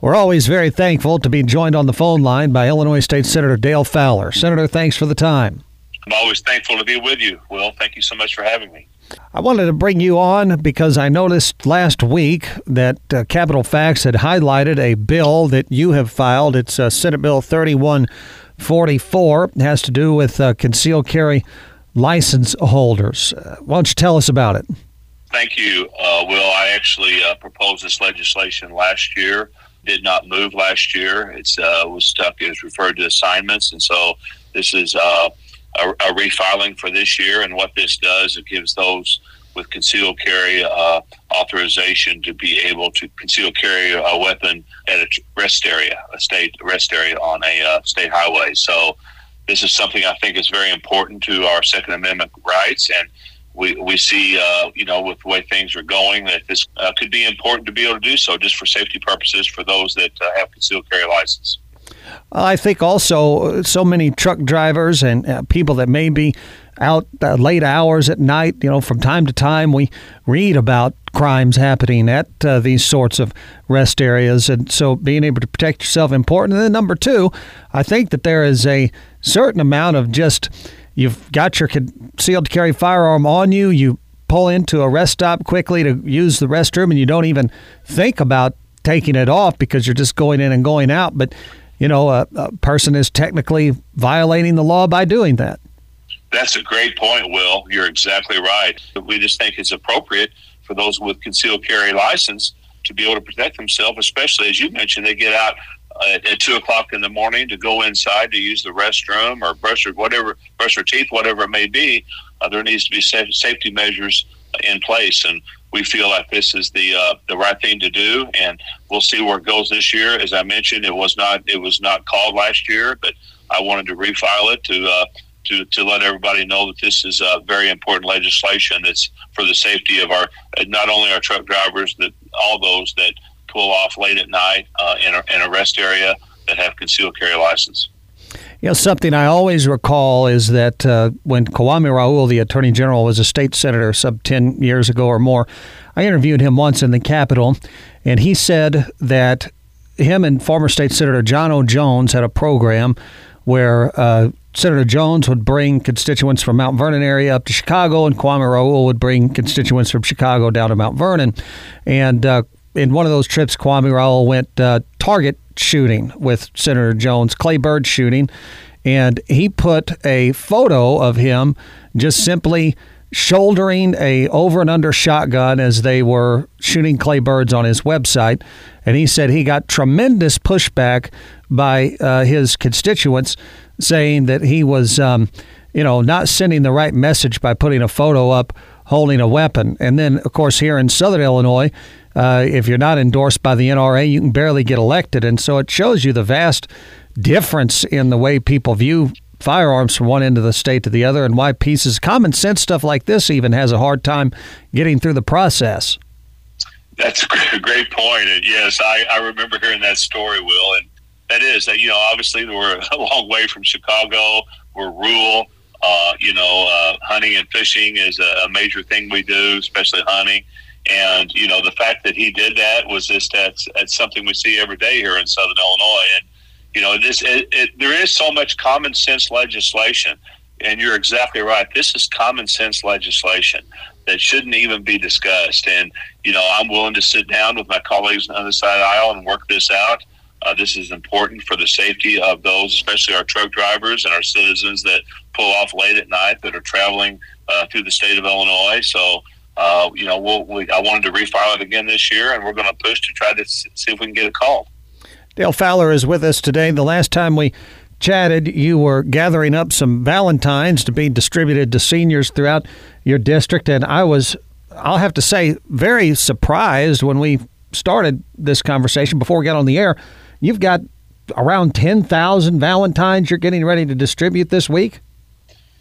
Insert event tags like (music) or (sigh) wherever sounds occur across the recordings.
We're always very thankful to be joined on the phone line by Illinois State Senator Dale Fowler. Senator, thanks for the time. I'm always thankful to be with you, Will. Thank you so much for having me. I wanted to bring you on because I noticed last week that uh, Capitol Fax had highlighted a bill that you have filed. It's uh, Senate Bill 3144. It has to do with uh, concealed carry license holders. Uh, why don't you tell us about it? Thank you, uh, Will. I actually uh, proposed this legislation last year did not move last year. It's uh, was stuck It was referred to assignments, and so this is uh, a, a, refiling for this year. And what this does, it gives those with concealed carry uh, authorization to be able to conceal carry a weapon at a rest area, a state rest area on a uh, state highway. So this is something I think is very important to our Second Amendment rights and we, we see, uh, you know, with the way things are going, that this uh, could be important to be able to do so just for safety purposes for those that uh, have concealed carry license. I think also uh, so many truck drivers and uh, people that may be out uh, late hours at night, you know, from time to time we read about crimes happening at these sorts of rest areas. And so being able to protect yourself important. And then number two, I think that there is a certain amount of just You've got your concealed carry firearm on you. You pull into a rest stop quickly to use the restroom, and you don't even think about taking it off because you're just going in and going out. But you know, a, a person is technically violating the law by doing that. That's a great point, Will. You're exactly right. We just think it's appropriate for those with concealed carry license to be able to protect themselves, especially as you mentioned, they get out uh, at two o'clock in the morning to go inside to use the restroom or brush or whatever, brush their teeth, whatever it may be. Uh, there needs to be safety measures in place, and we feel like this is the uh, the right thing to do. And we'll see where it goes this year. As I mentioned, it was not it was not called last year, but I wanted to refile it to. Uh, to, to let everybody know that this is a very important legislation that's for the safety of our not only our truck drivers, but all those that pull off late at night uh, in, a, in a rest area that have concealed carry license. You know, something I always recall is that uh, when Kwame Raoul, the Attorney General, was a state senator sub 10 years ago or more, I interviewed him once in the Capitol, and he said that him and former state senator John O. Jones had a program where uh, Senator Jones would bring constituents from Mount Vernon area up to Chicago, and Kwame Raoul would bring constituents from Chicago down to Mount Vernon. And uh, in one of those trips, Kwame Raoul went uh, target shooting with Senator Jones, clay bird shooting, and he put a photo of him just simply shouldering a over and under shotgun as they were shooting clay birds on his website. And he said he got tremendous pushback by uh, his constituents saying that he was um, you know not sending the right message by putting a photo up holding a weapon. And then of course here in southern illinois uh, if you're not endorsed by the NRA, you can barely get elected. And so it shows you the vast difference in the way people view firearms from one end of the state to the other and why pieces, common sense stuff like this, even has a hard time getting through the process. That's a great (laughs) point. And yes, I, I remember hearing that story, Will. And that is that, you know, obviously we're (laughs) a long way from Chicago. We're rural. Uh, you know, uh, hunting and fishing is a, a major thing we do, especially hunting. And you know, the fact that he did that was just that's, that's something we see every day here in Southern Illinois. And you know, this it, it, there is so much common sense legislation, and you're exactly right. This is common sense legislation that shouldn't even be discussed. And you know, I'm willing to sit down with my colleagues on the other side of the aisle and work this out. Uh, this is important for the safety of those, especially our truck drivers and our citizens that pull off late at night that are traveling uh, through the state of Illinois. So uh, you know, we'll, we, I wanted to refile it again this year, and we're going to push to try to see if we can get a call. Dale Fowler is with us today. The last time we chatted, you were gathering up some Valentines to be distributed to seniors throughout your district, and I was, I'll have to say, very surprised when we started this conversation before we got on the air. You've got around 10,000 Valentines you're getting ready to distribute this week?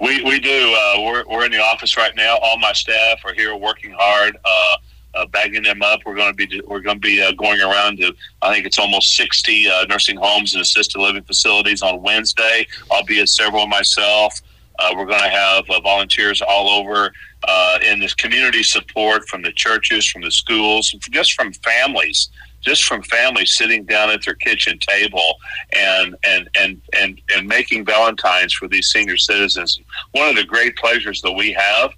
We, we do. Uh, we're, we're in the office right now. All my staff are here working hard, uh, uh, bagging them up. We're going to be we're going to be uh, going around to I think it's almost sixty uh, nursing homes and assisted living facilities on Wednesday. I'll be at several myself. Uh, we're going to have volunteers all over in this community support from the churches, from the schools, just from families just from families sitting down at their kitchen table and and and and and making Valentines for these senior citizens. One of the great pleasures that we have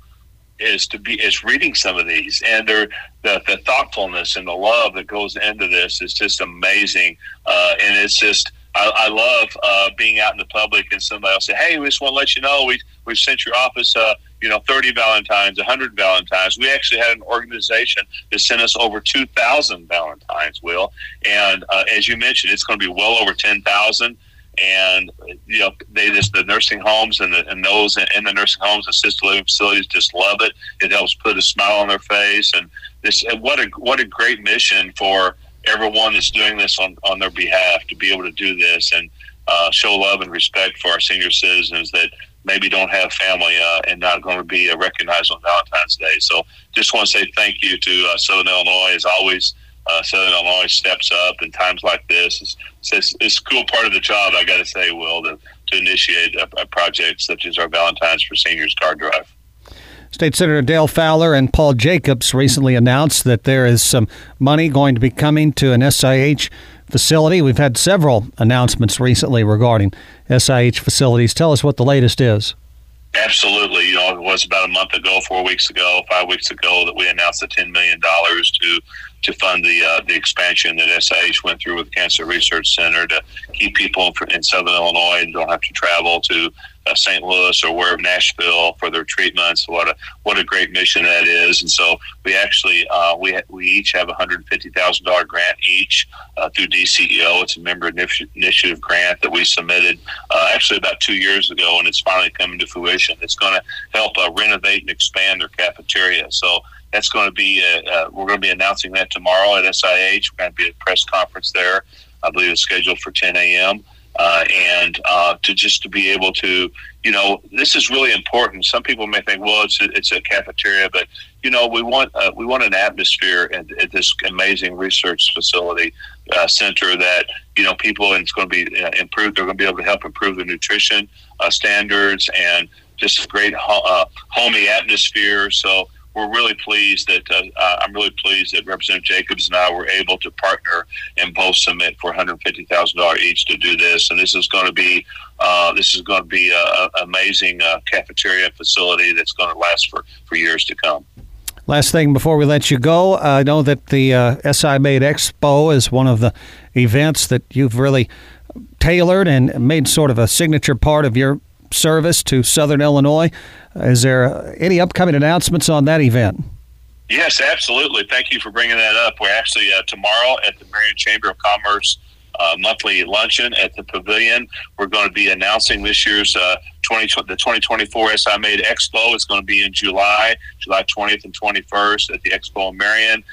is to be is reading some of these and the, the thoughtfulness and the love that goes into this is just amazing uh, and it's just I, I love uh, being out in the public and somebody will say hey we just want to let you know we we've sent your office uh, you know 30 valentines 100 valentines. We actually had an organization that sent us over 2000 valentines will. And uh, as you mentioned it's going to be well over 10000 and you know they just the nursing homes and the, and those in the nursing homes assisted living facilities just love it. It helps put a smile on their face, and this what a what a great mission for everyone that's doing this on on their behalf to be able to do this and uh, show love and respect for our senior citizens that maybe don't have family uh, and not going to be uh, recognized on Valentine's Day. So just want to say thank you to uh, Southern Illinois as always uh, Southern Illinois steps up in times like this. It's, it's, it's a cool part of the job, I got to say, Will, to, to initiate a, a project such as our Valentine's for Seniors card drive. State Senator Dale Fowler and Paul Jacobs recently announced that there is some money going to be coming to an SIH facility. We've had several announcements recently regarding SIH facilities. Tell us what the latest is. Absolutely. You know, it was about a month ago, four weeks ago, five weeks ago that we announced the $10 million to to fund the uh, the expansion that SIH went through with the Cancer Research Center to keep people in Southern Illinois and don't have to travel to uh, St. Louis or where Nashville for their treatments. What a what a great mission that is! And so we actually uh, we we each have a hundred fifty thousand dollar grant each uh, through DCEO. It's a member initiative grant that we submitted uh, actually about two years ago, and it's finally coming to fruition. It's going to help uh, renovate and expand their cafeteria. So that's going to be uh, uh, we're going to be announcing that tomorrow at SIH. We're going to be at a press conference there. I believe it's scheduled for 10 a.m. Uh, and uh, to just to be able to, you know, this is really important. Some people may think, well, it's a, it's a cafeteria, but you know, we want uh, we want an atmosphere at, at this amazing research facility uh, center that you know people and it's going to be uh, improved. They're going to be able to help improve the nutrition uh, standards and just a great ho- homey atmosphere. So we're really pleased that uh, uh, I'm really pleased that Representative Jacobs and I were able to partner and both submit for $150,000 each to do this. And this is going to be uh, this is going to be an amazing uh, cafeteria facility that's going to last for, for years to come. Last thing before we let you go, I know that the uh, SI Made Expo is one of the events that you've really tailored and made sort of a signature part of your service to Southern Illinois. Is there any upcoming announcements on that event? Yes, absolutely. Thank you for bringing that up. We're actually uh, tomorrow at the Marion Chamber of Commerce uh, monthly luncheon at the Pavilion. We're going to be announcing this year's uh, 20, the 2024 SI Made Expo. It's going to be in July, July 20th and 21st at the Expo in Marion.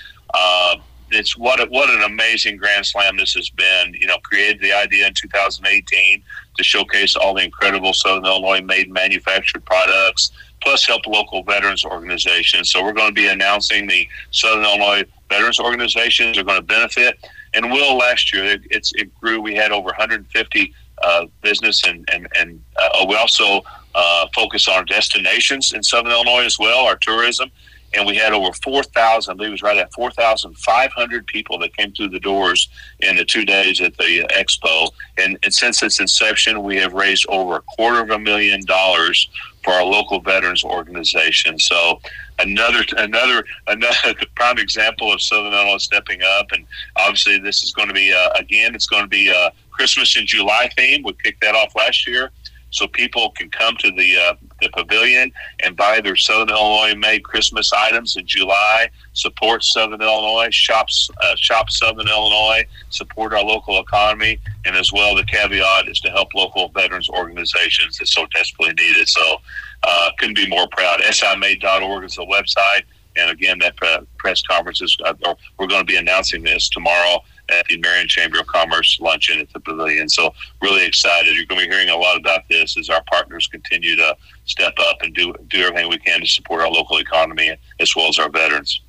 It's what a, what an amazing Grand Slam this has been. You know, created the idea in 2018 to showcase all the incredible Southern Illinois made manufactured products, plus help local veterans organizations. So we're going to be announcing the Southern Illinois veterans organizations are going to benefit. And will last year it, it's it grew. We had over 150 uh, business and and and uh, we also uh, focus on destinations in Southern Illinois as well, our tourism and we had over 4,000, I believe it was right at 4,500 people that came through the doors in the two days at the expo. And, and, since its inception, we have raised over a quarter of a million dollars for our local veterans organization. So another another another (laughs) prime example of Southern Illinois stepping up. And obviously, this is going to be uh, again, it's going to be a Christmas in July theme. We kicked that off last year so people can come to the uh, the pavilion and buy their Southern Illinois made Christmas items in July. Support Southern Illinois, shops uh, shop Southern Illinois, support our local economy, and as well the caveat is to help local veterans organizations that so desperately need it. So uh, couldn't be more proud. SIMade.org is the website. And again, that press conference is, uh, we're going to be announcing this tomorrow at the Marion Chamber of Commerce luncheon at the Pavilion. So really excited. You're going to be hearing a lot about this as our partners continue to step up and do do everything we can to support our local economy as well as our veterans.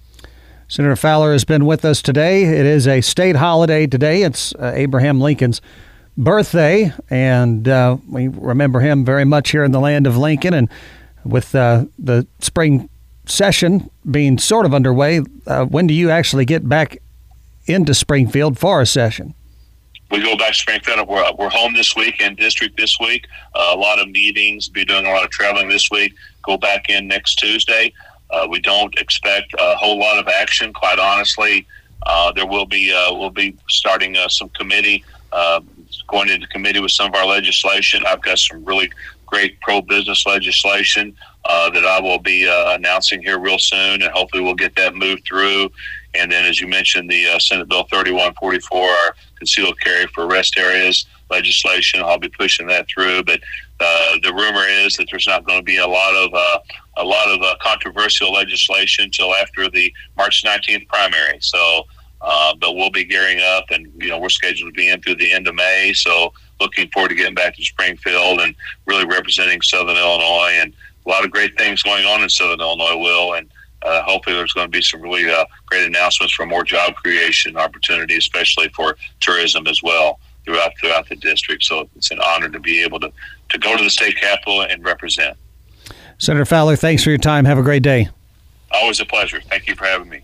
Senator Fowler has been with us today. It is a state holiday today. It's uh, Abraham Lincoln's birthday, and uh, we remember him very much here in the land of Lincoln. And with uh, the spring session being sort of underway, uh, when do you actually get back into Springfield for a session. We go back to Springfield. We're, we're home this week in district this week. Uh, a lot of meetings, be doing a lot of traveling this week. Go back in next Tuesday. Uh, we don't expect a whole lot of action, quite honestly. Uh, there will be uh, we'll be starting uh, some committee, uh, going into committee with some of our legislation. I've got some really great pro-business legislation uh, that I will be uh, announcing here real soon, and hopefully we'll get that moved through. And then, as you mentioned, the uh, Senate Bill 3144, our concealed carry for rest areas legislation, I'll be pushing that through. But uh, the rumor is that there's not going to be a lot of uh, a lot of uh, controversial legislation until after the March 19th primary. So. Uh, but we'll be gearing up, and you know we're scheduled to be in through the end of May. So looking forward to getting back to Springfield and really representing Southern Illinois and a lot of great things going on in Southern Illinois, Will, and uh, hopefully there's going to be some really uh, great announcements for more job creation opportunity, especially for tourism as well throughout throughout the district. So it's an honor to be able to to go to the state capitol and represent. Senator Fowler, thanks for your time. Have a great day. Always a pleasure. Thank you for having me.